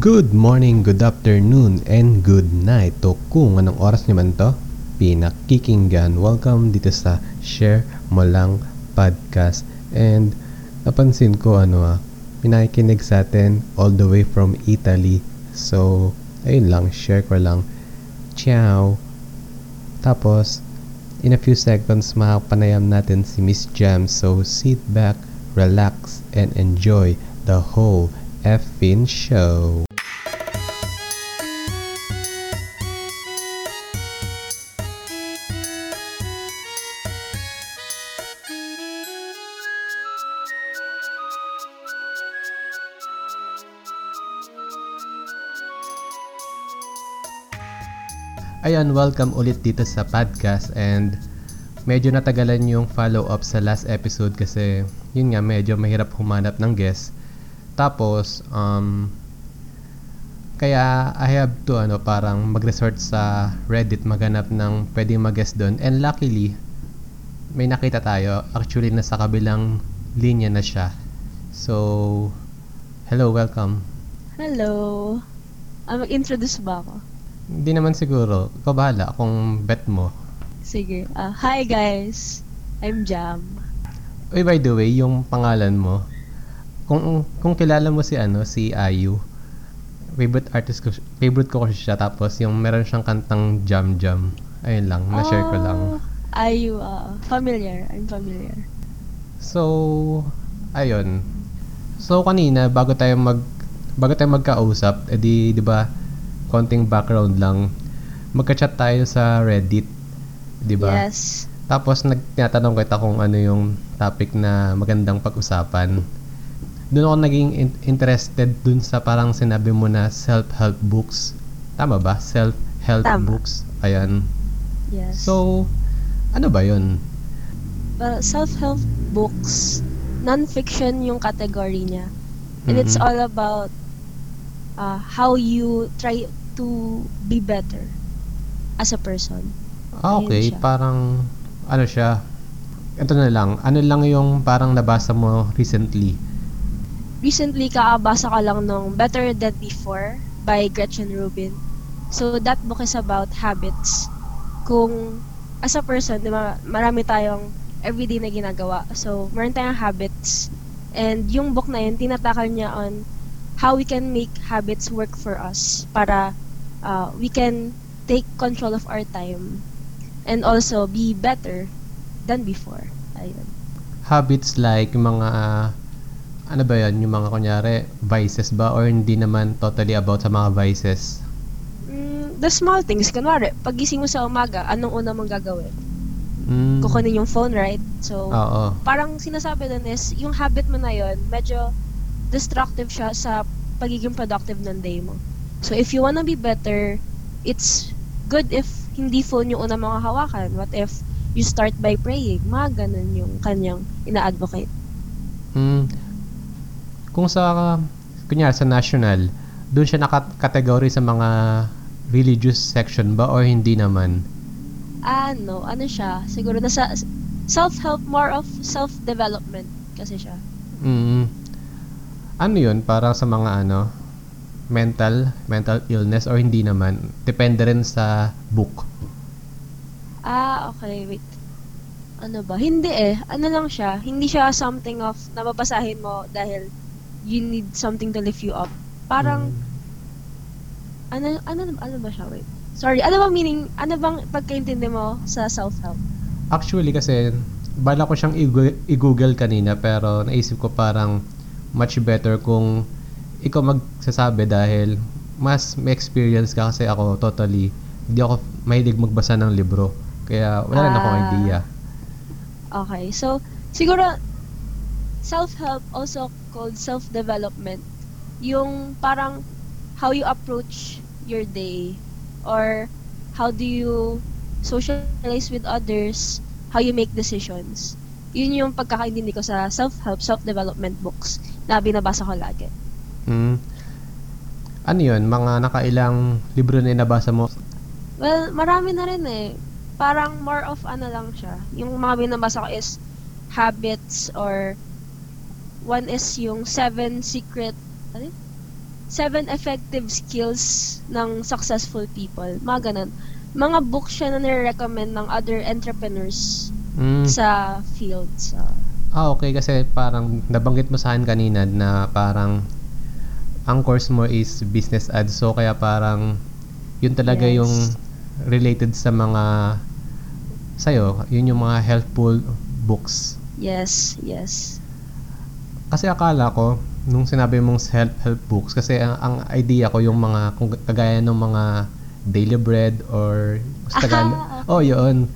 Good morning, good afternoon, and good night. To kung anong oras nyo man to, pinakikinggan. Welcome dito sa Share Mo Lang Podcast. And napansin ko ano ah, pinakikinig sa atin all the way from Italy. So, ayun lang, share ko lang. Ciao! Tapos, in a few seconds, makapanayam natin si Miss Jam. So, sit back, relax, and enjoy the whole effing show. Ayan, welcome ulit dito sa podcast and medyo natagalan yung follow-up sa last episode kasi yun nga, medyo mahirap humanap ng guest. Tapos, um, kaya I have to ano, parang mag-resort sa Reddit, maghanap ng pwedeng mag-guest doon. And luckily, may nakita tayo. Actually, nasa kabilang linya na siya. So, hello, welcome. Hello. Ah, mag-introduce ba ako? Hindi naman siguro. Ikaw bahala kung bet mo. Sige. Ah, hi guys. I'm Jam. Uy, by the way, yung pangalan mo, kung kung kilala mo si ano, si Ayu, favorite artist ko, favorite ko kasi siya tapos yung meron siyang kantang Jam Jam. Ayun lang, na-share ko lang. Ah, Ayu, ah, familiar. I'm familiar. So, ayun. So kanina bago tayo mag bago tayo magkausap, edi 'di ba? Konting background lang. Magka-chat tayo sa Reddit, 'di ba? Yes. Tapos nagtatanong kita kung ano yung topic na magandang pag-usapan. Doon ako naging in- interested dun sa parang sinabi mo na self-help books. Tama ba? Self-help Tama. books. Ayan. Yes. So, ano ba yun? well, self-help books, non-fiction yung category niya. And it's Mhm. all about uh, how you try to be better as a person. Ah, okay. Parang, ano siya? Ito na lang. Ano lang yung parang nabasa mo recently? Recently kakabasa ka lang nung Better Than Before by Gretchen Rubin. So that book is about habits. Kung as a person, di ba, marami tayong everyday na ginagawa. So meron tayong habits. And yung book na yun, tinatakal niya on how we can make habits work for us para uh, we can take control of our time and also be better than before. Ayun. Habits like mga, ano ba yan? Yung mga kunyari, vices ba? Or hindi naman totally about sa mga vices? Mm, the small things, kunwari, pagising mo sa umaga, anong una mong gagawin? Mm, Kukunin yung phone, right? So, Oo. parang sinasabi dun is, yung habit mo na yon medyo destructive siya sa pagiging productive ng day mo. So, if you wanna be better, it's good if hindi phone yung una mong hawakan. What if you start by praying? Mga ganun yung kanyang ina-advocate. Mm, kung sa, kunyari sa national, doon siya nakategory sa mga religious section ba or hindi naman? Ano, ano siya? Siguro nasa self-help, more of self-development kasi siya. Mm. Ano yun? Para sa mga ano, mental, mental illness or hindi naman? Depende rin sa book. Ah, okay, wait. Ano ba? Hindi eh. Ano lang siya. Hindi siya something of nababasahin mo dahil you need something to lift you up. Parang, Mm. ano, ano, ano ba siya? Wait. Sorry, ano bang meaning, ano bang pagkaintindi mo sa self-help? Actually kasi, bala ko siyang i-google kanina pero naisip ko parang much better kung ikaw magsasabi dahil mas may experience ka kasi ako totally hindi ako mahilig magbasa ng libro. Kaya wala rin akong Ah. idea. Okay, so, siguro, self-help also called self-development. Yung parang how you approach your day or how do you socialize with others, how you make decisions. Yun yung pagkakaintindi ko sa self-help, self-development books na binabasa ko lagi. Mm. Ano yun? Mga nakailang libro na nabasa mo? Well, marami na rin eh. Parang more of ano lang siya. Yung mga binabasa ko is habits or one is yung seven secret ano seven effective skills ng successful people. Mga ganun. Mga books siya na nire-recommend ng other entrepreneurs Mm. sa field. So, Ah, okay. Kasi parang nabanggit mo sa akin kanina na parang ang course mo is business ads. So, kaya parang yun talaga Yes. yung related sa mga sa'yo. Yun yung mga helpful books. yes, yes. Kasi akala ko, nung sinabi mong self-help books, kasi ang, ang idea ko yung mga, kung kagaya ng mga daily bread or. Ah, Oh, yun.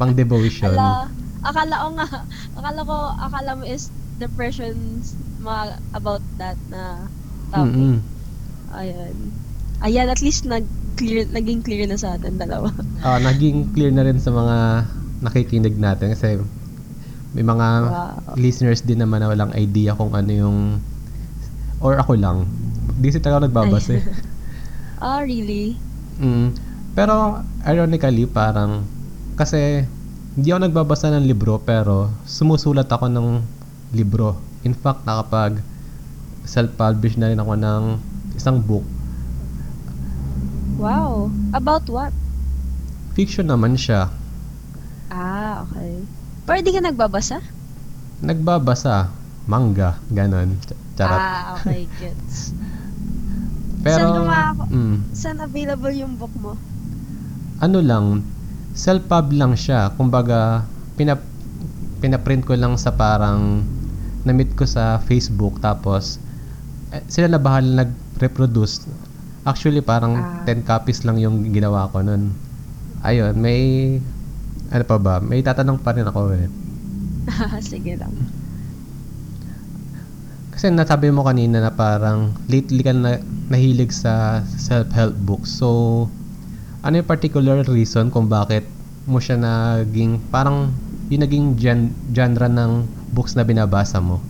Pang devotion. Ala, akala ko nga, akala ko, akala mo is depression mga about that na topic. Mm-mm. Ayun. Ayan, at least nag clear, naging clear na sa atin dalawa. Ah, naging clear na rin sa mga nakikinig natin kasi may mga Wow. listeners din naman na walang idea kung ano yung or ako lang. Di si talaga nagbabasa. eh. Ah, really? Mm. Pero ironically parang kasi hindi ako nagbabasa ng libro pero sumusulat ako ng libro. In fact, nakapag self-publish na rin ako ng isang book. Wow. About what? Fiction naman siya. Ah, okay. Pero di ka nagbabasa? Nagbabasa, manga, ganon. Ch- Charot. Ah, okay, gets. Pero, Saan mm, Saan available yung book mo? ano lang, self-pub lang siya. Kumbaga, pinap pinaprint ko lang sa parang na-meet ko sa Facebook tapos eh, sila na bahala nag-reproduce. Actually, parang Ah. 10 copies lang yung ginawa ko nun. Ayun, may ano pa ba? May tatanong pa rin ako eh. Sige lang. Kasi nasabi mo kanina na parang lately ka na, nahilig sa self-help books. So, ano yung particular reason kung bakit mo siya naging, parang yung naging gen, genre ng books na binabasa mo?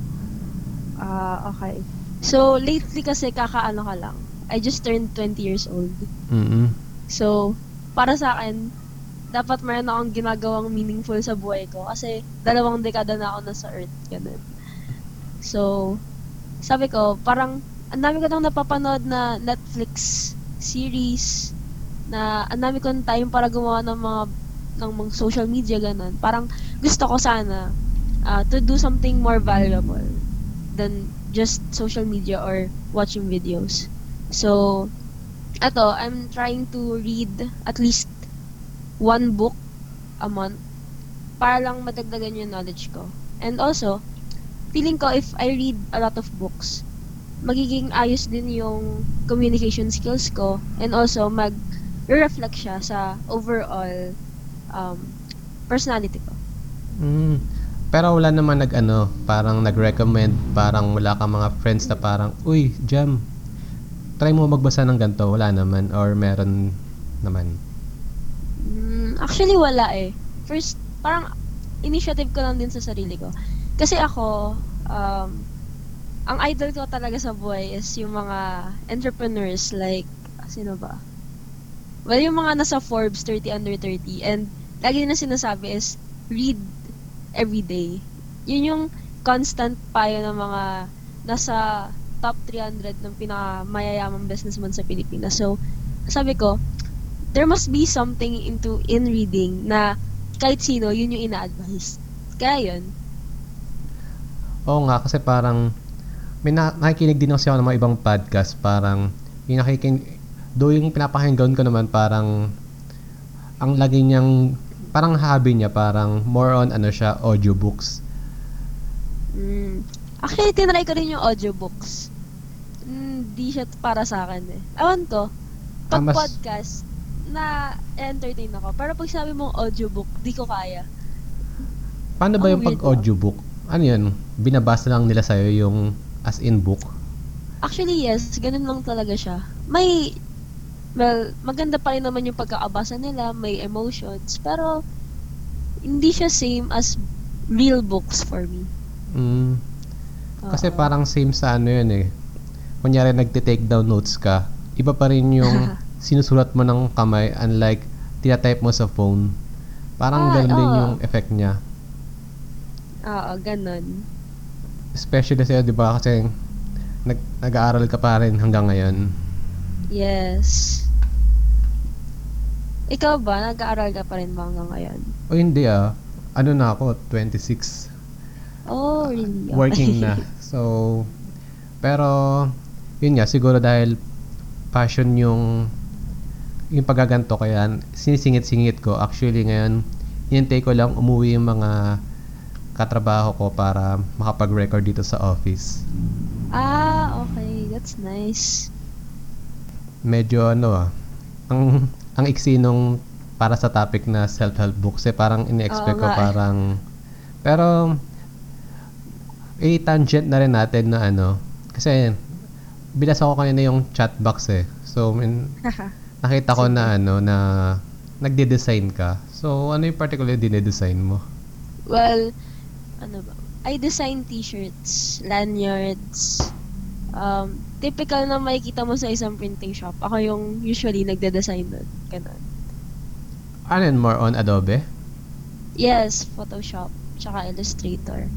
Ah, okay. So, lately kasi kakaano ka lang. I just turned 20 years old. mm So, para sa akin, dapat meron akong ginagawang meaningful sa buhay ko kasi dalawang dekada na ako nasa earth. Ganun. So, sabi ko, parang ang dami ko nang napapanood na Netflix series na ang dami ko ng time para gumawa ng mga ng mga social media ganun. Parang gusto ko sana uh, to do something more valuable than just social media or watching videos. So, ato, I'm trying to read at least one book a month para lang madagdagan yung knowledge ko. And also, feeling ko if I read a lot of books, magiging ayos din yung communication skills ko and also mag-reflect siya sa overall um, personality ko. Mm. Pero wala naman nag ano, parang nag-recommend, parang wala kang mga friends na parang, uy, Jam, try mo magbasa ng ganito. Wala naman, or meron naman. Actually, wala eh. First, parang initiative ko lang din sa sarili ko. Kasi ako, um, ang idol ko talaga sa buhay is yung mga entrepreneurs like, sino ba? Well, yung mga nasa Forbes 30 under 30 and lagi na sinasabi is read every day. Yun yung constant payo ng mga nasa top 300 ng pinakamayayamang businessman sa Pilipinas. So, sabi ko, there must be something into in reading na kahit sino, yun yung ina-advise. Kaya yun. Oo nga, kasi parang may na- nakikinig din kasi ako ng mga ibang podcast, parang yung nakikinig, do yung pinapakinggan ko naman parang ang lagi niyang parang hobby niya parang more on ano siya audiobooks. Mm. Actually, tinry ko rin yung audiobooks. Hindi siya para sa akin eh. Ewan ko, pag Ah, mas- podcast, na entertain ako. Pero pag sabi mong audiobook, di ko kaya. Paano ba Ang yung pag weird, no? audiobook? Ano yun? Binabasa lang nila sa'yo yung as in book? Actually, yes. Ganun lang talaga siya. May, well, maganda pa rin naman yung pagkakabasa nila. May emotions. Pero, hindi siya same as real books for me. Mm, kasi Oo. parang same sa ano yun eh. Kunyari nagte-take down notes ka, iba pa rin yung sinusulat mo ng kamay unlike tinatype mo sa phone. Parang Ah, ganun din yung effect niya. Oo, ganun. Especially sa'yo, di ba? Kasi nag, nag-aaral ka pa rin hanggang ngayon. Yes. Ikaw ba? Nag-aaral ka pa rin ba hanggang ngayon? O hindi ah, ano na ako, 26. Oh, really? Okay. Working na. So, pero, yun nga, siguro dahil passion yung yung paggaganto kaya sinisingit-singit ko. Actually ngayon, hinintay ko lang umuwi yung mga katrabaho ko para makapag-record dito sa office. ah, okay. That's nice. Medyo ano ah, ang ang iksi nung para sa topic na self-help books eh parang ini-expect Oo ko eh. parang pero i-tangent na rin natin na ano kasi binasa ko kanina yung chat box eh. So in, nakita ko na ano na nagde-design ka. So ano yung particular dine-design mo? well, ano ba? I design t-shirts, lanyards. Um, typical na makikita mo sa isang printing shop. Ako yung usually nagde-design nun. Ganun. Ano more on Adobe? Yes, Photoshop, tsaka Illustrator.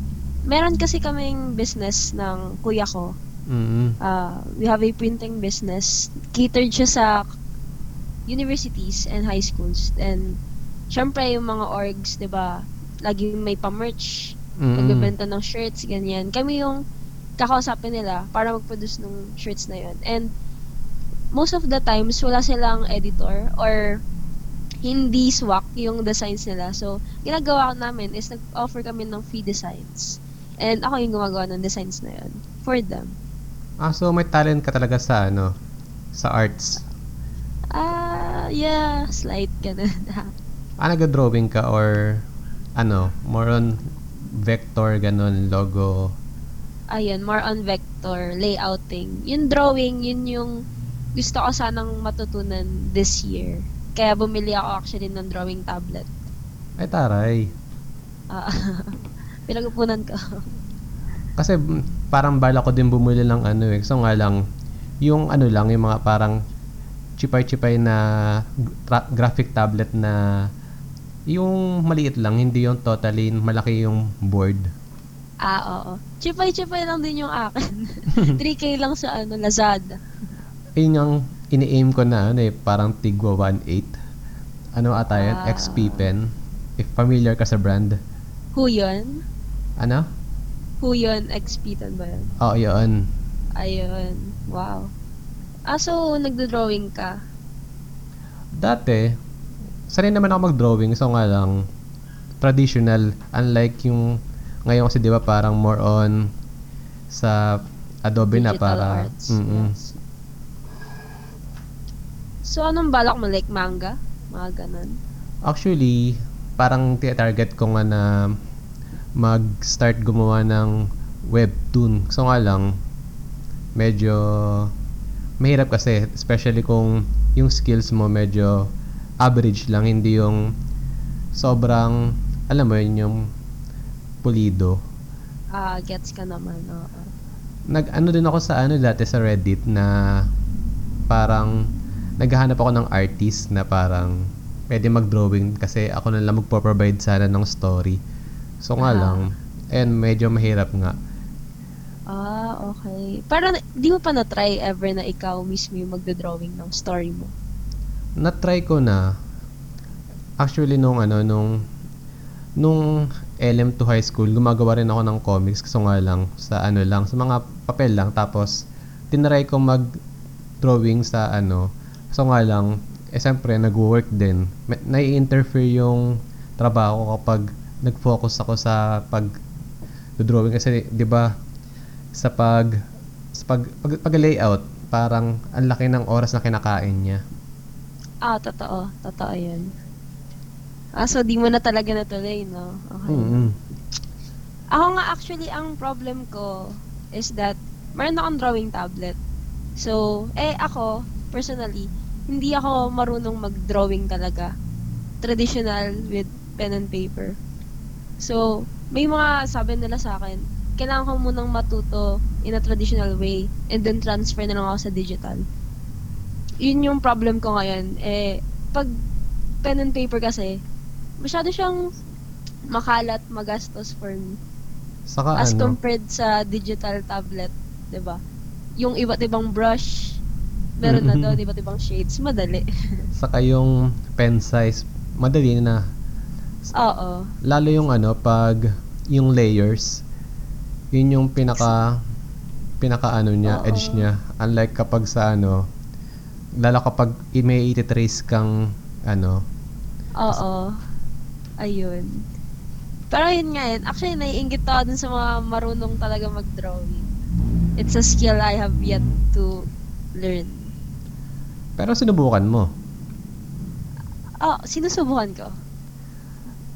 Meron kasi kaming business ng kuya ko. Mm. Uh, we have a printing business. Catered siya sa universities and high schools. And, syempre, yung mga orgs, di ba, laging may pa-merch. Mm. Magbebenta ng shirts, ganyan. Kami yung kakausapin nila para mag-produce ng shirts na yun. And, most of the times, wala silang editor or hindi swak yung designs nila. So, ginagawa namin is nag-offer kami ng free designs. And ako yung gumagawa ng designs na yun for them. Ah, so may talent ka talaga sa ano, sa arts. Ah, yeah, slight ganun. Ah, nag-drawing ka or ano, more on vector, ganun, logo. Ayun, more on vector, layouting. Yung drawing, yun yung gusto ko sanang matutunan this year. Kaya bumili ako actually ng drawing tablet. Ay, taray. Ah, pinag-upunan ko. Kasi mm, parang bala ko din bumili ng ano eh. So nga lang, yung ano lang, yung mga parang chipay-chipay na gra- graphic tablet na yung maliit lang, hindi yung totally malaki yung board. Ah, oo. Chipay-chipay lang din yung akin. 3K lang sa ano, Lazada. Yun yung ini-aim ko na ano eh, parang Tigwa 1.8. Ano ata yun? Ah. XP pen. If familiar ka sa brand. Who yun? Ano? Who yun? XP tan ba yun? Oo, yun. Ayun. Wow. Ah, so, nagdo-drawing ka? Dati, sanay naman ako mag-drawing. So nga lang, traditional. Unlike yung ngayon kasi di ba parang more on sa Adobe na Digital para arts. Mm-mm. Yes. So, anong balak mo? Like manga? Mga ganun? Actually, parang target ko nga na mag-start gumawa ng webtoon. So nga lang, medyo mahirap kasi, especially kung yung skills mo medyo average lang, hindi yung sobrang, alam mo yun, yung pulido. Ah, gets ka naman. Oo. Nag-ano din ako sa ano dati sa Reddit na parang naghahanap ako ng artist na parang pwede mag-drawing kasi ako na lang magpo-provide sana ng story. So nga Ah. lang, and medyo mahirap nga. Ah, okay. Pero di mo pa na-try ever na ikaw mismo yung magdo-drawing ng story mo? Na-try ko na. Actually nung ano nung nung LM to high school gumagawa rin ako ng comics. So nga lang sa ano lang sa mga papel lang. Tapos tinry ko mag drawing sa ano. So nga lang eh siyempre nag-work din. Nai-interfere yung trabaho ko kapag nag-focus ako sa pag drawing kasi 'di ba sa pag sa pag, pag, pag layout parang ang laki ng oras na kinakain niya Ah, totoo. Totoo yun. Ah, so di mo na talaga natuloy, no? Okay. Mm-mm. Ako nga actually, ang problem ko is that meron akong drawing tablet. So, eh ako, personally, hindi ako marunong mag-drawing talaga. Traditional with pen and paper. So, may mga sabi nila sa akin, kailangan ko munang matuto in a traditional way and then transfer na lang ako sa digital. Yun yung problem ko ngayon. Eh, pag pen and paper kasi, masyado siyang makalat, magastos for me. Saka As ano, compared sa digital tablet, 'di ba? yung iba't ibang brush, meron na Mhm. doon, iba't ibang shades, madali. Saka yung pen size, madali na. Oo. Lalo yung ano, pag yung layers, yun yung pinaka pinaka ano niya, Oo. edge niya. Unlike kapag sa ano, lalo kapag may ititrace kang ano, Oo. Ayun. Pero yun nga yun. Actually, naiingit ako dun sa mga marunong talaga mag-drawing. It's a skill I have yet to learn. pero sinubukan mo. Oh, sinusubukan ko.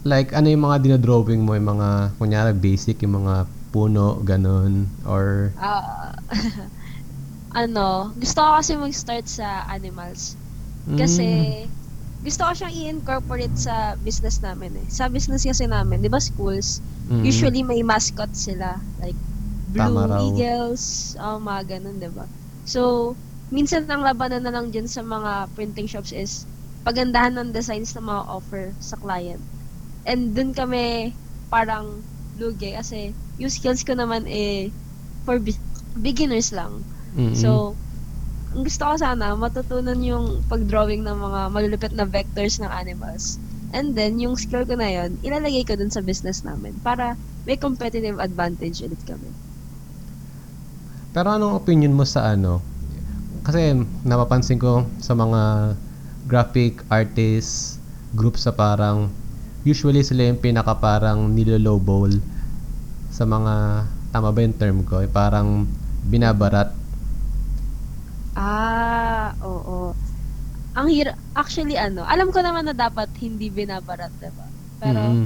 Like, ano yung mga dinodrawing mo, yung mga, kunyari, basic, yung mga puno, ganun, or, Ah, ano, gusto ko kasi mag-start sa animals. Mm, Kasi, gusto ko siyang i-incorporate sa business namin eh. Sa business kasi namin, di ba schools, mm, usually may mascot sila. Like, Blue Tama. Eagles, oh, mga ganun, di ba? So, minsan ang labanan na lang dyan sa mga printing shops is pagandahan ng designs na mga offer sa client. And dun kami parang lugi kasi yung skills ko naman eh for be- beginners lang. mm, So, ang gusto ko sana, matutunan yung pag-drawing ng mga malulupit na vectors ng animals. And then, yung skill ko na yon ilalagay ko dun sa business namin para may competitive advantage ulit kami. Pero anong opinion mo sa ano? Kasi napapansin ko sa mga graphic artists group sa parang usually sila yung pinaka parang nilolowball sa mga tama ba yung term ko? Eh, parang binabarat. Ah, oo. Ang hira, actually ano, alam ko naman na dapat hindi binabarat, diba? Pero, Mm,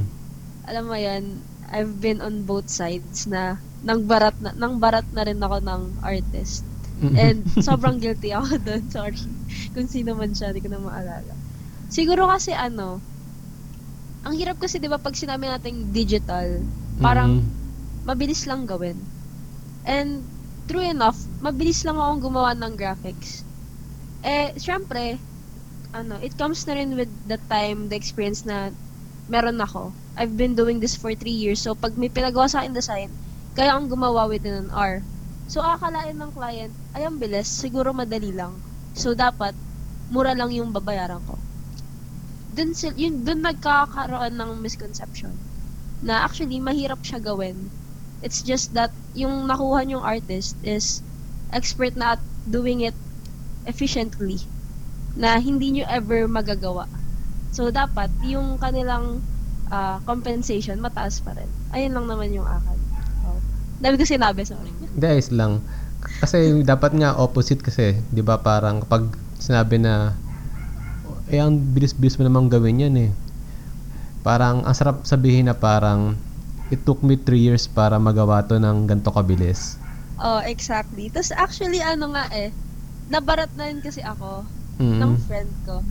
alam mo yan, I've been on both sides na nang barat na, nang barat na rin ako ng artist. And sobrang guilty ako doon, sorry. Kung sino man siya, hindi ko na maalala. Siguro kasi ano, ang hirap kasi 'di ba pag sinabi nating digital, parang Mm, mabilis lang gawin. And true enough, mabilis lang akong gumawa ng graphics. Eh, syempre, ano, it comes na rin with the time, the experience na meron ako. I've been doing this for three years. So, pag may pinagawa sa akin design, kaya akong gumawa within an hour. So, akalain ng client, ay ang bilis, siguro madali lang. So, dapat, mura lang yung babayaran ko. Dun, yun, dun nagkakaroon ng misconception na actually mahirap siya gawin. It's just that yung nakuha yung artist is expert na at doing it efficiently na hindi nyo ever magagawa. So, dapat yung kanilang ah, compensation mataas pa rin. Ayun lang naman yung akin. Oh. Dami ko sinabi, sorry. Hindi, ayos lang. Kasi dapat nga opposite kasi, 'di ba parang kapag sinabi na eh ang bilis-bilis mo namang gawin 'yan eh. Parang ang sarap sabihin na parang it took me 3 years para magawa to ng ganto kabilis. Oh, exactly. Tapos actually, ano nga eh, nabarat na rin kasi ako Mm. ng friend ko.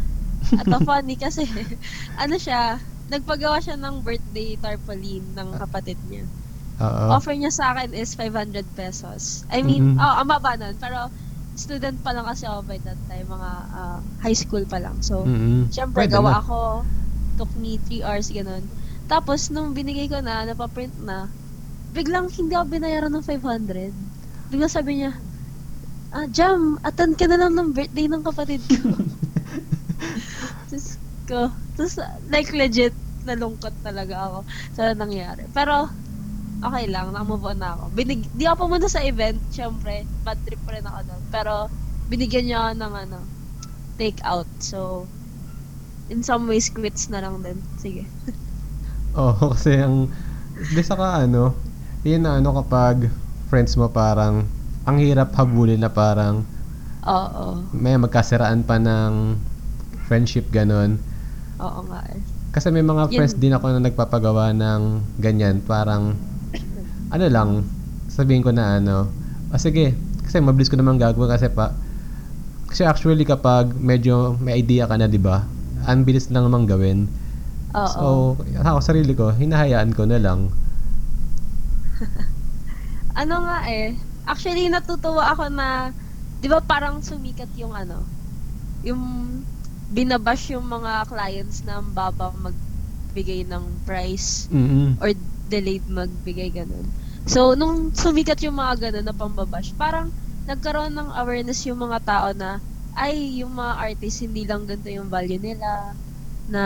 At funny kasi, ano siya, nagpagawa siya ng birthday tarpaulin ng kapatid niya. Oo. Offer niya sa akin is 500 pesos. I mean, Mhm. oh, ang baba nun, pero student pa lang kasi ako by that time, mga ah, high school pa lang. So, Mm-mm. syempre, Pwede gawa na. ako, took me 3 hours, ganun. Tapos, nung binigay ko na, napaprint na, biglang hindi ako binayaran ng 500. Biglang sabi niya, ah, Jam, attend ka na lang ng birthday ng kapatid ko. Tapos ko, tapos like legit, nalungkot talaga ako sa nangyari. Pero, okay lang, na-move on na ako. Binig, di ako pumunta sa event, syempre, bad trip pa rin ako doon. Pero, binigyan niya ako ng ano, take out. So, in some ways, quits na lang din. Sige. Oo, kasi ang di saka ano, yun na ano kapag friends mo parang ang hirap habulin na parang Oo. may magkasiraan pa ng friendship ganun. Oo nga eh. Kasi may mga Yun. friends din ako na nagpapagawa ng ganyan, parang ano lang, sabihin ko na ano, ah, sige, kasi mabilis ko naman gagawin kasi pa kasi actually kapag medyo may idea ka na, 'di ba? Ang bilis lang naman gawin. Oo. So, ako sarili ko, hinahayaan ko na lang. ano nga eh, actually natutuwa ako na, di ba parang sumikat yung ano, yung binabash yung mga clients na ang baba magbigay ng price Mm. or delayed magbigay ganun. So, nung sumikat yung mga ganun na pambabash, parang nagkaroon ng awareness yung mga tao na ay yung mga artist hindi lang ganito yung value nila na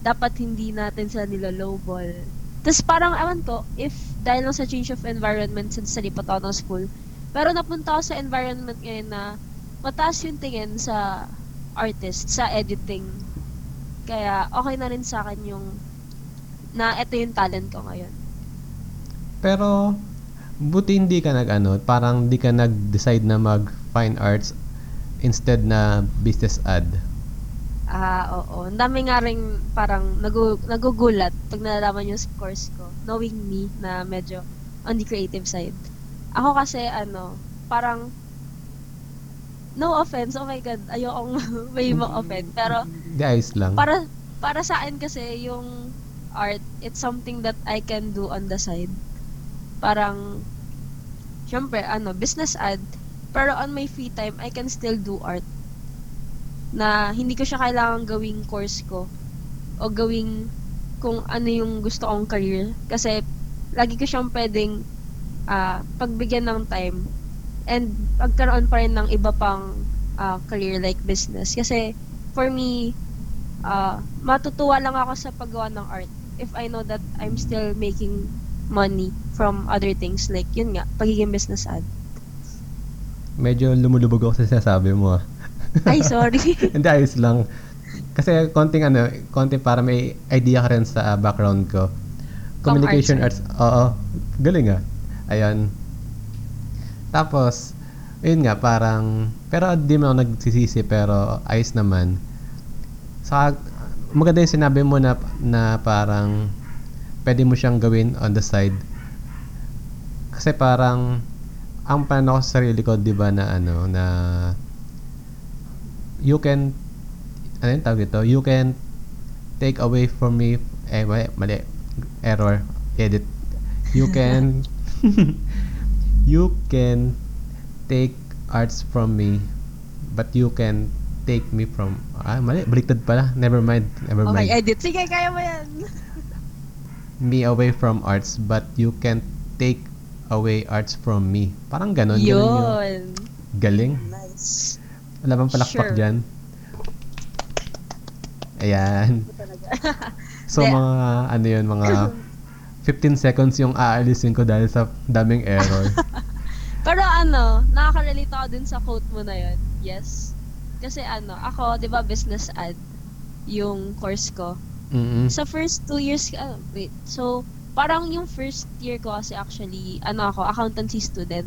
dapat hindi natin sila nila lowball. Tapos parang ewan ko, if dahil lang sa change of environment since nalipat ako ng school, pero napunta ako sa environment ngayon na mataas yung tingin sa artist, sa editing. Kaya okay na rin sa akin yung na ito yung talent ko ngayon. Pero, buti hindi ka nag ano, parang di ka nag-decide na mag fine arts instead na business ad. Ah, oo. Ang dami nga rin parang nagu- nagugulat pag nalalaman yung course ko, knowing me na medyo on the creative side. Ako kasi ano, parang no offense, oh my god, ayokong may ma-offend. Pero ayos lang. para para sa akin kasi yung art, it's something that I can do on the side. Parang syempre ano, business ad, pero on my free time I can still do art. Na hindi ko siya kailangan gawing course ko o gawing kung ano yung gusto kong career kasi lagi ko siyang pwedeng ah, pagbigyan ng time and pagkaroon pa rin ng iba pang ah, career like business kasi for me uh, matutuwa lang ako sa paggawa ng art if I know that I'm still making money from other things like yun nga, pagiging business ad. Medyo lumulubog ako sa sinasabi mo ah. Ay, sorry. Hindi, ayos lang. Kasi konting ano, konting para may idea ka rin sa ah, background ko. Communication arts arts, oo. Galing ah. Ayan. Tapos, yun nga, parang, pero di mo nagsisisi, pero ayos naman. Saka, maganda yung sinabi mo na, na parang, pwede mo siyang gawin on the side. Kasi parang, ang plan ako sa sarili ko, di ba, na ano, na, you can, ano yung tawag ito? You can take away from me, eh, mali, mali, error, edit. You can, you can take arts from me, but you can take me from, ah, mali, baliktad pala. Never mind, never okay, mind. edit. Sige, kaya mo yan. Me away from arts, but you can take away arts from me. Parang ganon. ganon yung Yun. galing. Nice. Wala bang palakpak Sure. dyan? Ayan. So, mga, ano yun, mga 15 seconds yung aalisin ko dahil sa daming error. Pero ano, nakaka-relate ako dun sa quote mo na yun. Yes. Kasi ano, ako, di ba, business ad yung course ko. Mm-mm. Sa first two years, ah, wait, so, parang yung first year ko kasi actually, ano ako, accountancy student.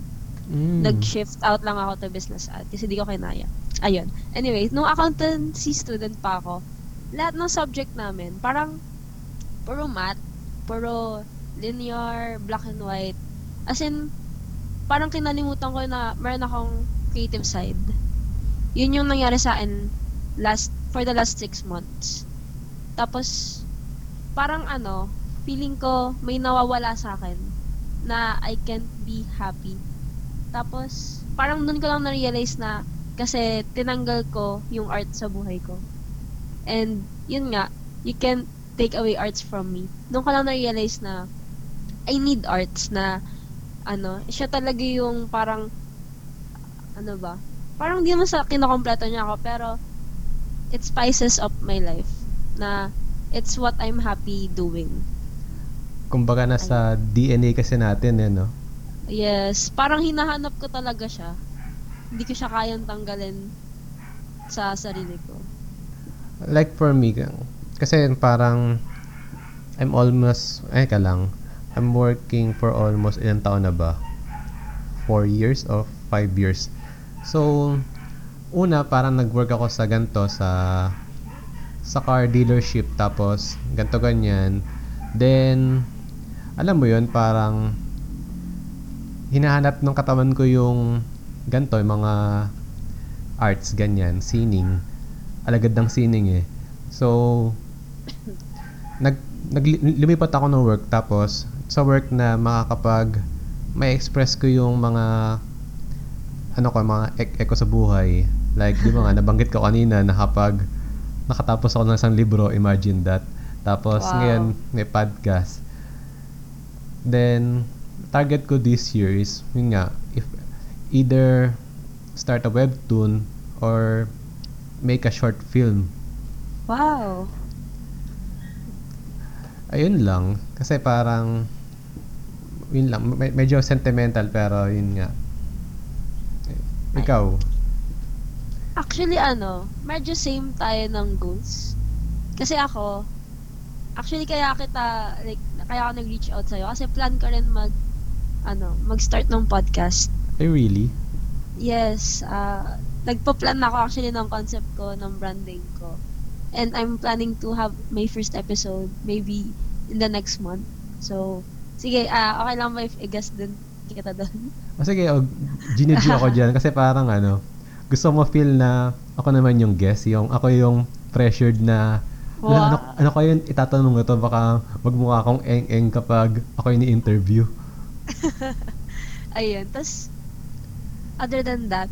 Mm. Nag-shift out lang ako to business ad kasi di ko kinaya. Ayun. Anyway, nung accountancy student pa ako, lahat ng subject namin, parang puro math, puro linear, black and white. As in, parang kinalimutan ko na meron akong creative side. Yun yung nangyari sa akin last, for the last six months. Tapos, parang ano, feeling ko may nawawala sa akin na I can't be happy. Tapos, parang doon ko lang na-realize na kasi tinanggal ko yung art sa buhay ko. And, yun nga, you can take away arts from me. Doon ko lang na-realize na I need arts na ano, siya talaga yung parang ano ba? Parang di mo sa kinokompleto niya ako pero it spices up my life na it's what I'm happy doing. Kumbaga nasa DNA kasi natin eh, no? Yes, parang hinahanap ko talaga siya. Hindi ko siya kayang tanggalin sa sarili ko. Like for me, kasi parang I'm almost, eh ka lang, I'm working for almost ilang taon na ba? 4 years or 5 years. So, una parang nag-work ako sa ganto sa sa car dealership tapos ganto ganyan. Then alam mo 'yun, parang hinahanap ng katawan ko yung ganto, yung mga arts ganyan, sining. Alagad ng sining eh. So nag, nag lumipat ako ng work tapos sa work na makakapag may express ko yung mga ano ko mga ek- eko sa buhay like di ba nga nabanggit ko kanina na kapag nakatapos ako ng isang libro imagine that tapos Wow. ngayon may podcast then target ko this year is yun nga if either start a webtoon or make a short film. Wow. Ayun lang. Kasi parang, yun lang. Me- medyo sentimental pero yun nga. Ikaw? Actually, ano, medyo same tayo ng goals. Kasi ako, actually kaya kita, like, kaya ako nag-reach out sa'yo. Kasi plan ko rin mag, ano, mag-start ng podcast. Ay, really? Yes, uh, nagpa-plan na ako actually ng concept ko, ng branding ko. And I'm planning to have my first episode maybe in the next month. So, sige, ah okay lang ba if i-guest din kita doon? O sige, o, ginidyo ako dyan kasi parang ano, gusto mo feel na ako naman yung guest, yung ako yung pressured na "Wala, ano, Wow. ano ko yun, itatanong ko to, baka magmukha akong eng-eng kapag ako yung ni-interview. Ayun. Tapos, other than that,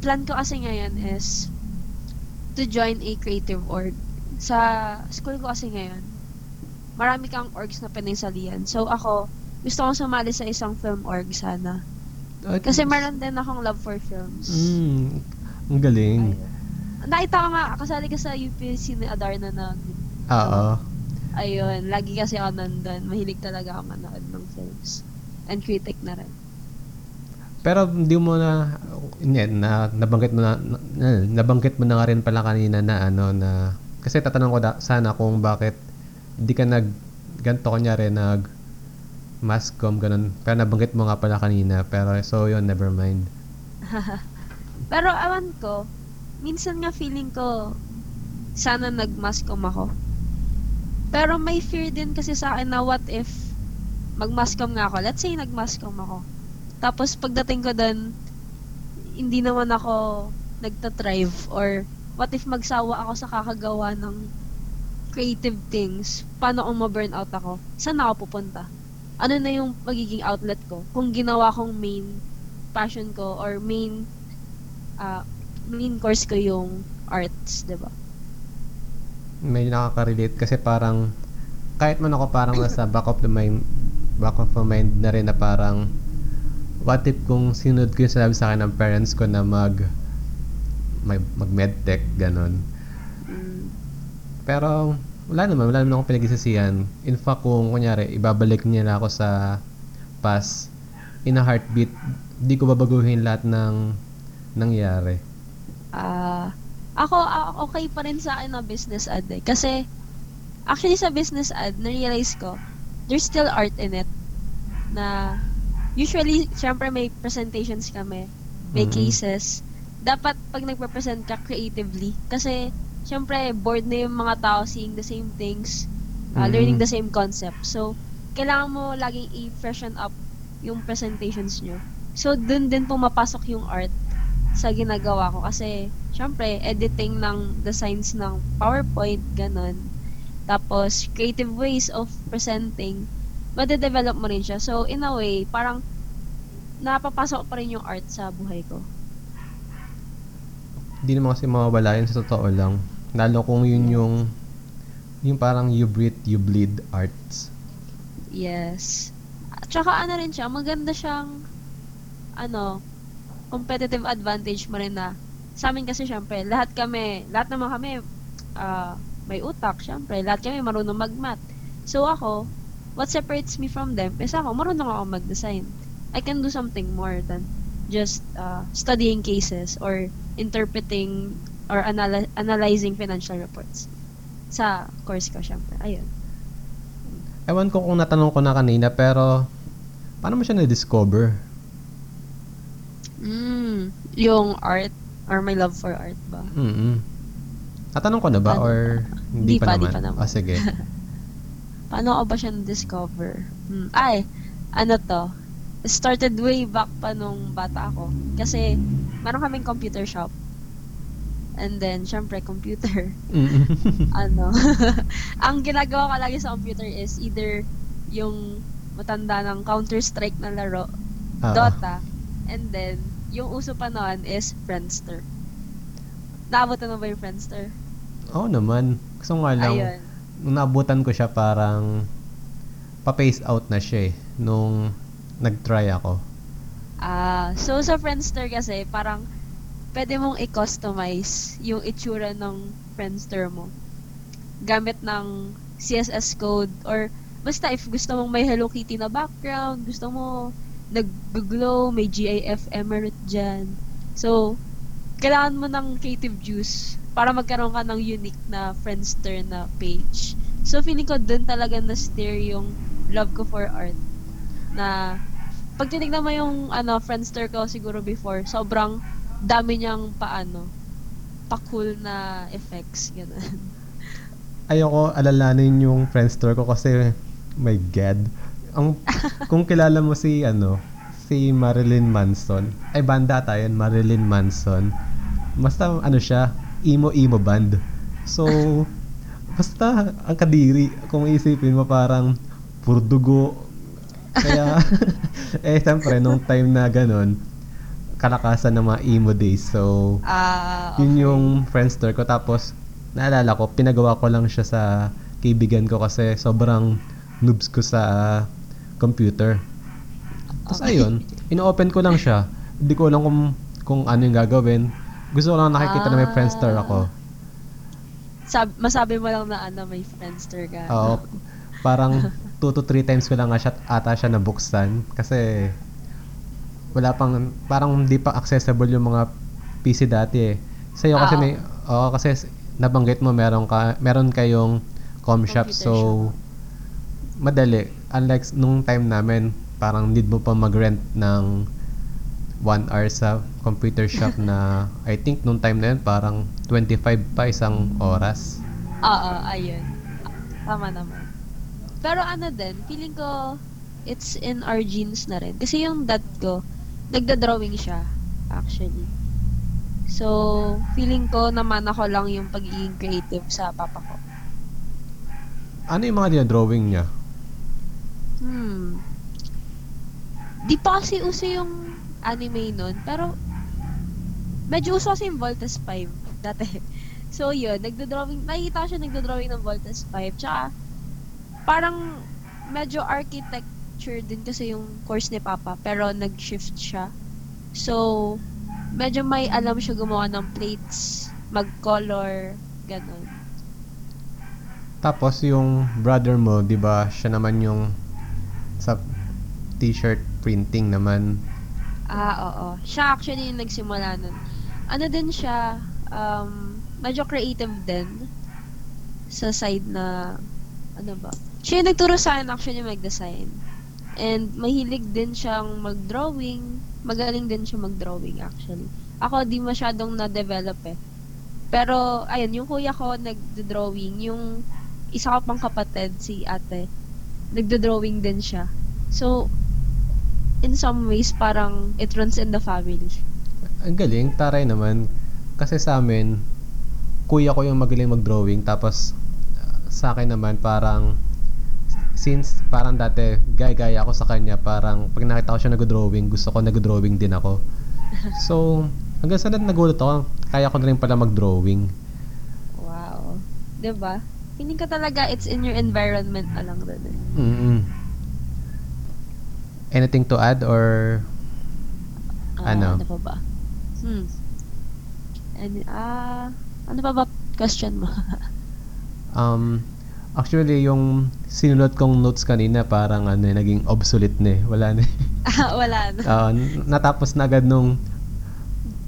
plan ko kasi ngayon is to join a creative org. Sa school ko kasi ngayon, marami kang orgs na pinagsalian. So, ako, gusto kong sumali sa isang film org sana. At- Kasi meron din akong love for films. Mm, ang galing. Ayun. Nakita ko nga, kasali ka sa UPC ni Adarna na Oo. Ayun, lagi kasi ako nandun. Mahilig talaga ako manood ng films. And critic na rin. Pero hindi mo na na nabanggit mo na, na nabanggit mo na nga rin pala kanina na ano na kasi tatanong ko da, sana kung bakit hindi ka nag ganto kunyari nag mascom ganun pero nabanggit mo nga pala kanina pero so yun never mind Pero awan ko, minsan nga feeling ko, sana nag-mascom ako. Pero may fear din kasi sa akin na what if mag-mascom nga ako. Let's say nag-mascom ako. Tapos pagdating ko doon, hindi naman ako nagtatrive or what if magsawa ako sa kakagawa ng creative things, paano kung ma-burnout ako? Saan ako pupunta? Ano na yung magiging outlet ko? Kung ginawa kong main passion ko or main ah main course ko yung arts, 'di ba? may nakaka-relate kasi parang kahit man ako parang nasa back of the mind back of mind na rin na parang what if kung sinunod ko yung sinabi sa akin ng parents ko na mag mag, mag medtech ganon Mm, Pero wala naman, wala naman akong pinagsisisihan. In fact, kung kunyari, ibabalik niya na ako sa past in a heartbeat, di ko babaguhin lahat ng nangyari. ah ako ah, okay pa rin sa akin na business ad eh. Kasi actually sa business ad, na-realize ko there's still art in it na usually syempre may presentations kami, may Mhm. cases. Dapat pag nagpe-present ka creatively kasi syempre bored na yung mga tao seeing the same things, uh, Mhm. learning the same concept. So kailangan mo laging i-freshen up yung presentations nyo. So dun din pumapasok yung art sa ginagawa ko kasi syempre editing ng designs ng PowerPoint ganun tapos creative ways of presenting made-develop mo rin siya so in a way parang napapasok pa rin yung art sa buhay ko Hindi naman kasi mawawala yun sa totoo lang. Lalo kung yun yung yung parang you breathe, you bleed arts. yes at saka ano rin siya maganda siyang ano competitive advantage mo rin na sa amin kasi syempre lahat kami lahat naman kami ah, may utak syempre lahat kami marunong mag-math so ako what separates me from them is ako marunong ako mag-design I can do something more than just uh, studying cases or interpreting or anal- analyzing financial reports sa course ko syempre ayun Ewan ko kung natanong ko na kanina, pero paano mo siya na-discover? Mm, yung art or my love for art ba? mm Natanong ko na ba Ano? or hindi, Hindi pa, pa, di naman? pa naman. Ah, sige. Paano ko ba siya na-discover? Hmm. Ay, ano to? Started way back pa nung bata ako. Kasi, meron kaming computer shop. And then, syempre, computer. Ano, ang ginagawa ko lagi sa computer is either yung matanda ng Counter-Strike na laro, Oo. Dota, and then, yung uso pa noon is Friendster. Naabot na ba yung Friendster? Oo naman. Gusto nga lang, Ayun. nung naabutan ko siya parang pa-pace out na siya eh. Nung nag-try ako. Ah, so sa Friendster kasi parang pwede mong i-customize yung itsura ng Friendster mo gamit ng CSS code or basta if gusto mong may Hello Kitty na background, gusto mo nag-glow, may GIF emirate dyan. So, kailangan mo ng creative juice para magkaroon ka ng unique na Friendster na page. So, feeling ko dun talaga na-steer yung love ko for art. Na, pag tinignan mo yung ano, Friendster ko siguro before, sobrang dami niyang paano, pa-cool na effects, gano'n. Ayoko alalanin yung Friendster ko kasi, my God. Ang, kung kilala mo si, ano, si Marilyn Manson, ay banda tayo Marilyn Manson. Basta, ano siya, emo-emo band. So, basta, ang kadiri, kung isipin mo parang, puro dugo. Kaya, eh, siyempre, nung time na ganun, kalakasan ng mga emo days. So, yun okay. yung Friendster ko. Tapos, naalala ko, pinagawa ko lang siya sa kaibigan ko kasi sobrang noobs ko sa computer. Tapos Okay. ayun, ino-open ko lang siya. Hindi ko alam kung, kung ano yung gagawin. Gusto ko lang nakikita na may Ah. Friendster ako. Sab masabi mo lang na ano, may Friendster ka. Oo, parang 2 to 3 times ko lang nga siya, ata siya nabuksan. Kasi, wala pang, parang hindi pa accessible yung mga PC dati eh. Sa'yo kasi Ah, may, oo, kasi s- nabanggit mo meron ka, meron kayong com shop, so, madali. Unlike nung time namin, parang need mo pa mag-rent ng 1 hour sa computer shop na I think nung time na yun parang 25 pa isang oras. Oo, ayun. Tama naman. Pero ano din, feeling ko it's in our genes na rin. Kasi yung dad ko, nagda-drawing siya, actually. So, feeling ko naman ako lang yung pagiging creative sa papa ko. Ano yung mga dinadrawing niya? Hmm. Di pa kasi uso yung anime nun, pero medyo uso kasi yung Voltes 5 dati. So yun, nagdo-drawing, nakikita siya nagdo-drawing ng Voltes 5. Tsaka, parang medyo architecture din kasi yung course ni Papa, pero nag-shift siya. So, medyo may alam siya gumawa ng plates, mag-color, ganun. Tapos yung brother mo, 'di ba, siya naman yung sa t-shirt printing naman. Ah, oo. Siya actually yung nagsimula nun. Ano din siya, um, medyo creative din sa side na, ano ba? Siya yung nagturo sa akin actually mag-design. And mahilig din siyang mag-drawing. Magaling din siya mag-drawing actually. Ako di masyadong na-develop eh. Pero, ayun, yung kuya ko nag-drawing. Yung isa ko pang kapatid, si ate, nagdo-drawing din siya. So, in some ways, parang it runs in the family. Ang galing, taray naman. Kasi sa amin, kuya ko yung magaling mag-drawing. Tapos, uh, sa akin naman, parang, since parang dati, gaya-gaya ako sa kanya, parang, pag nakita ko siya nag-drawing, gusto ko nag-drawing din ako. So, hanggang sa nagulat ako, kaya ko na rin pala mag-drawing. Wow. 'Di ba? Feeling ka talaga it's in your environment na lang din. eh. mm Anything to add or Ah, Ano? Ano pa ba? Hmm. And, ah, ano pa ba question mo? Um, actually, yung sinulat kong notes kanina, parang ano, eh, naging obsolete na eh. Wala na eh. ah, wala na. Ah, n- natapos na agad nung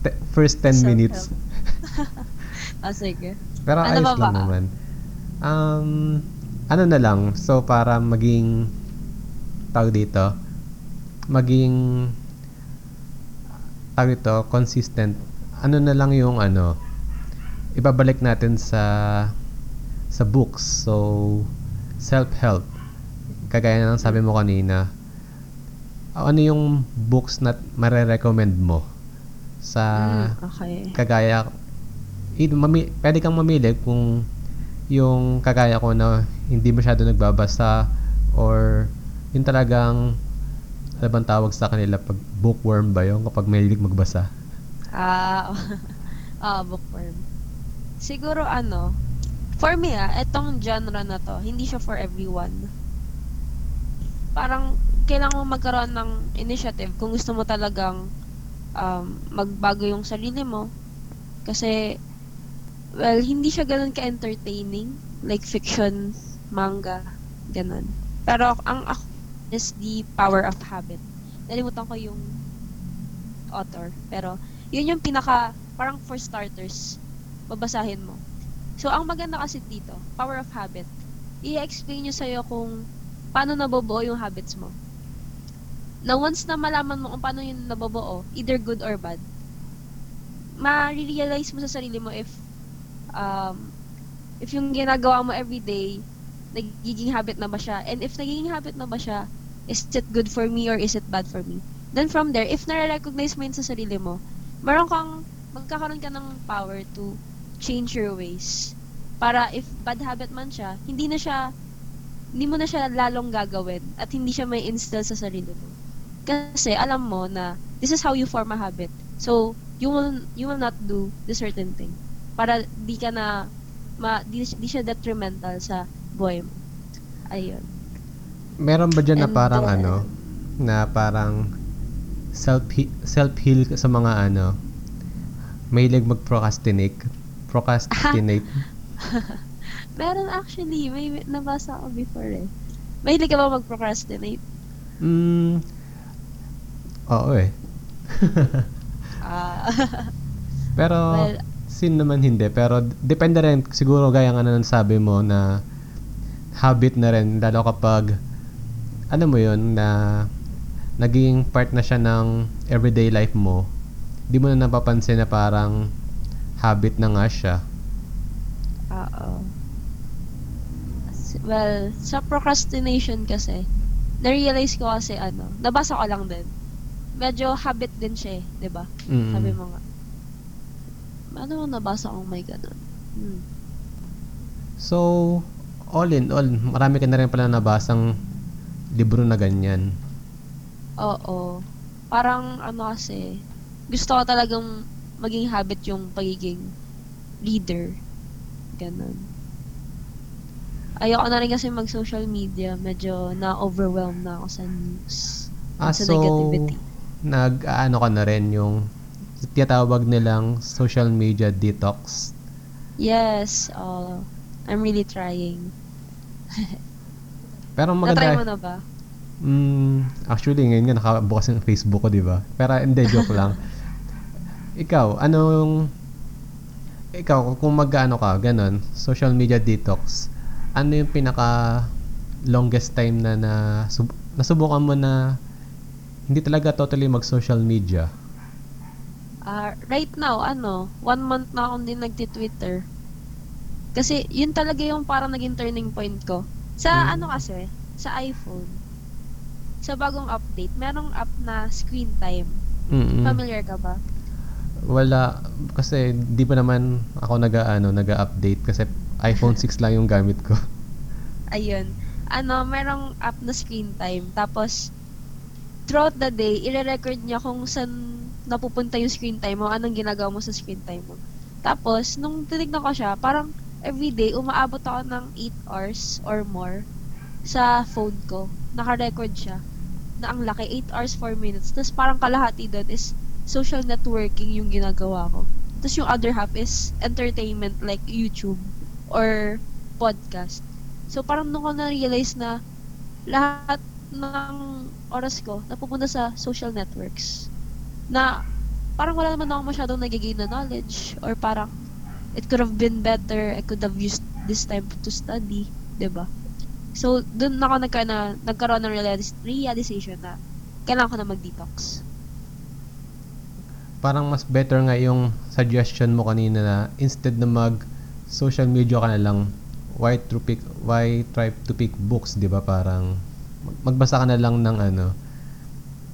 te- first 10 minutes. ah, sige. Pero Ano ayos ba lang ba? naman. Um, ano na lang, so para maging tawag dito, maging tawag dito, consistent, ano na lang yung ano, ibabalik natin sa sa books. So, self-help. Kagaya ng sabi mo kanina, ano yung books na mare-recommend mo sa Hmm, okay. kagaya i- mami, pwede kang mamili kung yung kagaya ko na hindi masyado nagbabasa or yung talagang ano bang tawag sa kanila pag bookworm ba yun kapag mahilig magbasa Ah, ah, bookworm. Siguro ano, for me ah, etong genre na to, hindi siya for everyone. Parang, kailangan mo magkaroon ng initiative kung gusto mo talagang um, magbago yung sarili mo. Kasi, well, hindi siya ganun ka-entertaining. Like fiction, manga, ganun. Pero ang ako is the power of habit. Nalimutan ko yung author. Pero, yun yung pinaka, parang for starters, babasahin mo. So, ang maganda kasi dito, power of habit, i-explain nyo sa'yo kung paano nabubuo yung habits mo. Na once na malaman mo kung paano yung nabubuo, either good or bad, ma-realize mo sa sarili mo if um, if yung ginagawa mo everyday, nagiging habit na ba siya? And if nagiging habit na ba siya, is it good for me or is it bad for me? Then from there, if nare-recognize mo yun sa sarili mo, meron kang, magkakaroon ka ng power to change your ways. Para if bad habit man siya, hindi na siya, hindi mo na siya lalong gagawin at hindi siya may instill sa sarili mo. Kasi alam mo na this is how you form a habit. So, you will you will not do the certain thing. Para di ka na ma, di, di siya detrimental sa buhay mo. Ayun. Meron ba dyan na parang then- ano, na parang self self heal sa mga ano, mahilig mag-procrastinate. Procrastinate. Meron actually, may may nabasa ako before eh. Mahilig ka ba mag-procrastinate? mm, oo eh. Ah, Pero, well, sin naman hindi. Pero, depende rin, siguro gaya nga na sabi mo na habit na rin, lalo kapag, ano mo yun, na naging part na siya ng everyday life mo, di mo na napapansin na parang habit na nga siya. oo. Well, sa procrastination kasi, na-realize ko kasi ano, nabasa ko lang din. Medyo habit din siya eh, di ba? Mm. Sabi mo nga. Ano ang nabasa kong may ganun? Hmm. So, all in all, marami ka na rin pala nabasang libro na ganyan. Oo. Parang ano kasi, gusto ko talagang maging habit yung pagiging leader. Ganun. Ayoko na rin kasi mag-social media. Medyo na-overwhelm na ako sa news. Ah, sa so, negativity. nag-ano ka na rin yung tinatawag nilang social media detox. Yes. Uh, I'm really trying. Pero Na-try mo maganda. na ba? Mm, actually, ngayon nga nakabukas yung Facebook ko, di ba? Pero hindi, joke lang. Ikaw, anong... Ikaw, kung mag-ano ka, ganun, social media detox, ano yung pinaka longest time na, na sub- nasubukan mo na hindi talaga totally mag-social media? Ah, right now, ano, one month na akong din nagti-Twitter. Kasi, yun talaga yung parang naging turning point ko. Sa Mm. ano kasi, sa iPhone, sa bagong update, merong app na screen time. Mm-mm. Familiar ka ba? Wala kasi di pa naman ako nag-ano, nag-update kasi iPhone 6 lang yung gamit ko. Ayun. Ano, merong app na screen time. Tapos, throughout the day, ire-record niya kung saan napupunta yung screen time mo, anong ginagawa mo sa screen time mo. Tapos, nung tinignan ko siya, parang everyday, umaabot ako ng 8 hours or more sa phone ko. Naka-record siya na ang laki, 8 hours, 4 minutes. Tapos parang kalahati doon is social networking yung ginagawa ko. Tapos yung other half is entertainment like YouTube or podcast. So parang nung ko na-realize na lahat ng oras ko napupunta sa social networks na parang wala naman ako masyadong nagigain na knowledge or parang it could have been better, I could have used this time to study, 'di ba? So, dun ako nagka na, nagkaroon ng realization na kailangan ko na mag-detox. Parang mas better nga yung suggestion mo kanina na instead na mag social media ka na lang why to pick why try to pick books, 'di ba? Parang mag- magbasa ka na lang ng ano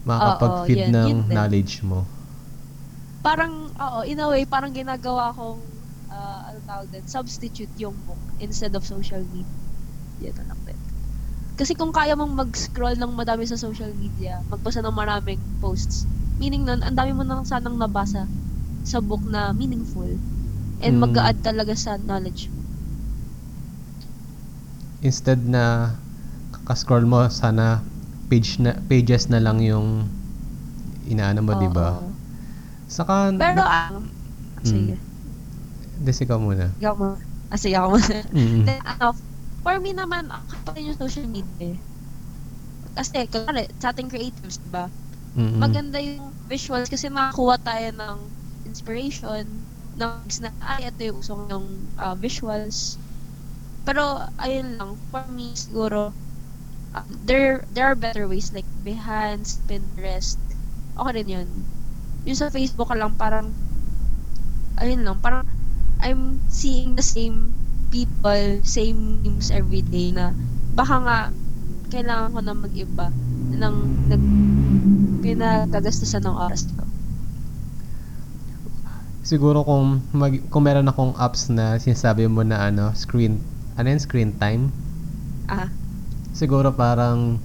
makakapag-feed yun, ng yun din. knowledge mo. Parang, oo, in a way, parang ginagawa kong, tawag din, substitute yung book instead of social media. Yan lang din. Kasi kung kaya mong mag-scroll ng madami sa social media, magbasa ng maraming posts, meaning nun, ang dami mo nang sanang nabasa sa book na meaningful and Mm. mag-a-add talaga sa knowledge mo. Instead na ka-scroll mo sana page na pages na lang yung inaano mo, di ba? Oo. Saka Pero, um, sige. Des, ikaw muna. Ikaw mo. Ah, sige, ako muna. Mm. Then, ano, for me naman, kapag yung social media, kasi, kunwari, sa ating creatives, diba? Mm-mm. Maganda yung visuals kasi makakuha tayo ng inspiration, ng na, ay, ito yung usong yung ah, visuals. Pero, ayun lang, for me, siguro, um, there, there are better ways, like Behance, Pinterest, okay rin yun. Yung sa Facebook ka lang, parang, ayun lang, parang, I'm seeing the same people, same memes every day na baka nga kailangan ko na mag-iba ng nag pinagkagastusan ng oras ko. Siguro kung mag, kung meron akong apps na sinasabi mo na ano, screen, ano yun, screen time? Ah, Siguro parang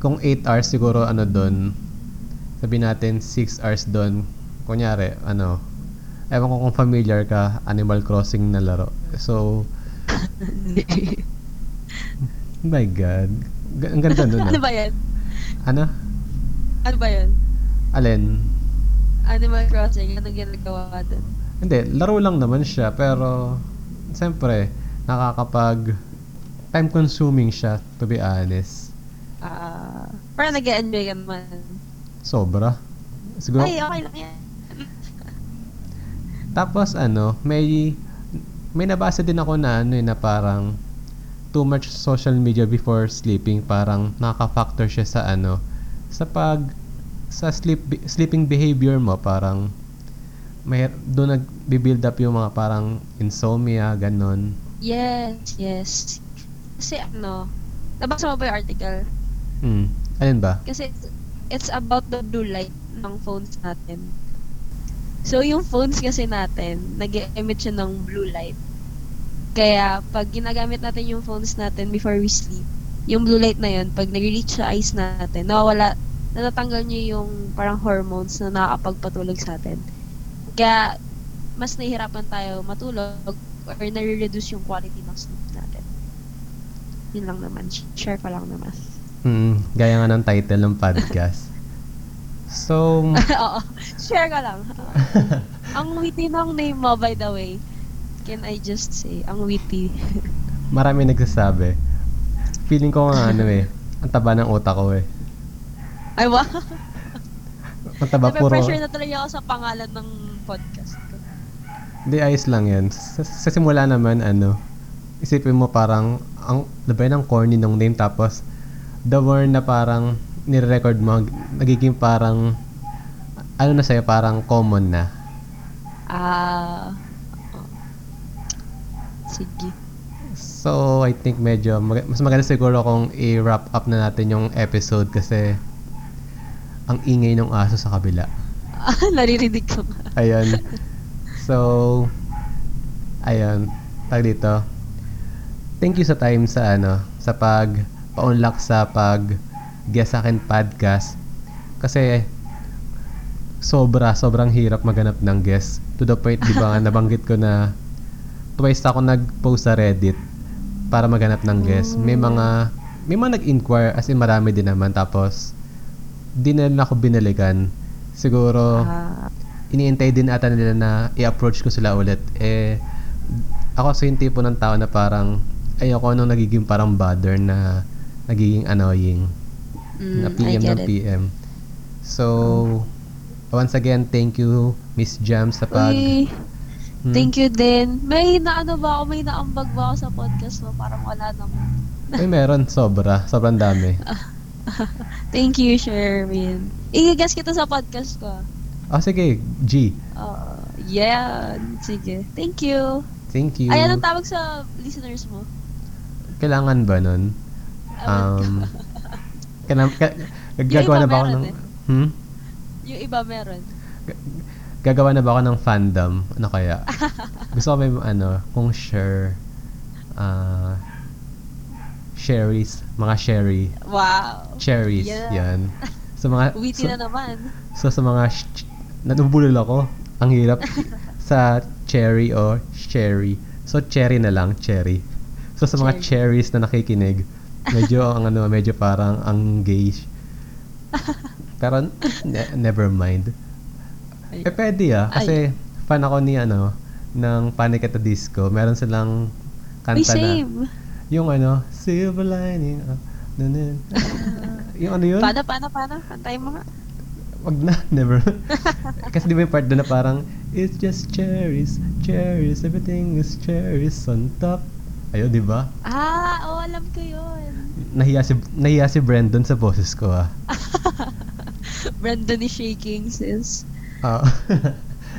kung 8 hours siguro ano doon, sabi natin 6 hours doon. Kunyari, ano, ewan ko kung familiar ka, Animal Crossing na laro. So, my God. G- ang ganda nun. ano ah. ba yan? Ano? Ano ba yan? Alin? Animal Crossing, anong ginagawa doon? Hindi, laro lang naman siya, pero siyempre, nakakapag time consuming siya, to be honest. Ah, parang nag-enjoy ka naman. Sobra. Siguro, Ay, okay lang yan. Tapos ano, may may nabasa din ako na ano eh, na parang too much social media before sleeping, parang nakaka-factor siya sa ano, sa pag sa sleep sleeping behavior mo, parang may doon nag-build up yung mga parang insomnia, ganon. Yes, yes. Kasi ano, nabasa mo ba yung article? Hmm. Alin ba? Kasi it's, it's about the blue light ng phones natin. So, yung phones kasi natin, nag emit siya ng blue light. Kaya, pag ginagamit natin yung phones natin before we sleep, yung blue light na yun, pag nag-reach sa eyes natin, nawawala, natatanggal niya yung parang hormones na nakakapagpatulog sa atin. Kaya, mas nahihirapan tayo matulog or nare-reduce yung quality ng sleep natin. Yun lang naman. Share ko lang naman. Hmm, gaya nga ng title ng podcast. So, Oo. Share ka lang. ang witty ng name mo, by the way. Can I just say, ang witty. marami nagsasabi. Feeling ko nga ano eh, ang taba ng utak ko eh. Ay, wow. Ang taba puro... Nape-pressure na talaga ako sa pangalan ng podcast ko. Hindi, ayos lang yan. Sa, sa simula naman, ano, isipin mo parang, ang labay ng corny ng name tapos, the word na parang nire-record mo, nagiging parang, ano na sa'yo, parang common na. Ah. oo. sige. So, I think medyo, mag- mas maganda siguro kung i-wrap up na natin yung episode kasi ang ingay ng aso sa kabila. Ah, naririnig ko nga. Ayun. So, ayun. Tag dito. Thank you sa time sa ano, sa pag paunlak sa pag guest sa akin podcast. Kasi sobra, sobrang hirap maganap ng guest. To the point, di ba, nga, nabanggit ko na twice ako nag-post sa Reddit para maganap ng guest. May mga may mga nag-inquire as in marami din naman tapos di na ako binalikan. Siguro Ah, iniintay din ata nila na i-approach ko sila ulit. Eh, ako sa yung tipo ng tao na parang ayoko nung nagiging parang bother na nagiging annoying mm, na PM ng it. PM. So, once again, thank you Miss Jam sa pag... Uy, Hmm? thank you din. May naano ba ako, may naambag ba ako sa podcast mo? Parang wala naman. Ay, meron. Sobra. Sobrang dami. Thank you, Sherwin. I-guess kita sa podcast ko. ah. Ah, sige. G. Uh, yeah, sige. Thank you. Thank you. Ay, anong tawag sa listeners mo? Kailangan ba nun? Um, kana, ka, gagawa na ba ako ng... eh. Hmm? Yung iba meron. Gagawa na ba ako ng fandom? Ano kaya? Gusto ko may ano, kung share, ah, sherries, mga sherry, Wow. cherries, Yeah. yan. So mga, Witty so, na naman. so sa mga, sh- natubulol ako. Ang hirap sa cherry o cherry. So cherry na lang, cherry. So sa mga Cherry. cherries na nakikinig, Medyo ang ano, medyo parang ang gay. Pero ne- never mind. Ay. Eh pwede ah, kasi fan ako ni ano, ng Panic at the Disco. Meron silang Ay, kanta na. same. Yung ano, Silver Lining. na, na, yung ano yun? Paano, paano, paano? Antay mo nga. Wag na, never. Kasi di ba yung part doon na parang, It's just cherries, cherries, everything is cherries on top. Ayun, di ba? Ah, oo, alam ko yun. Nahiya si, nahiya si Brandon sa boses ko ah. Brandon is shaking, sis. Ah.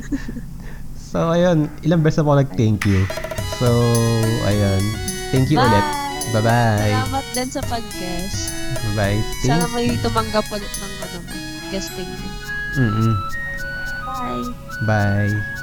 so, ayun. Ilang beses na po nag-thank you. So, ayun. Thank you Bye! ulit. Bye-bye. Salamat din sa. Bye-bye. Sana Thank may tumanggap ulit ng ano, guesting. Mm-mm. Bye! Bye.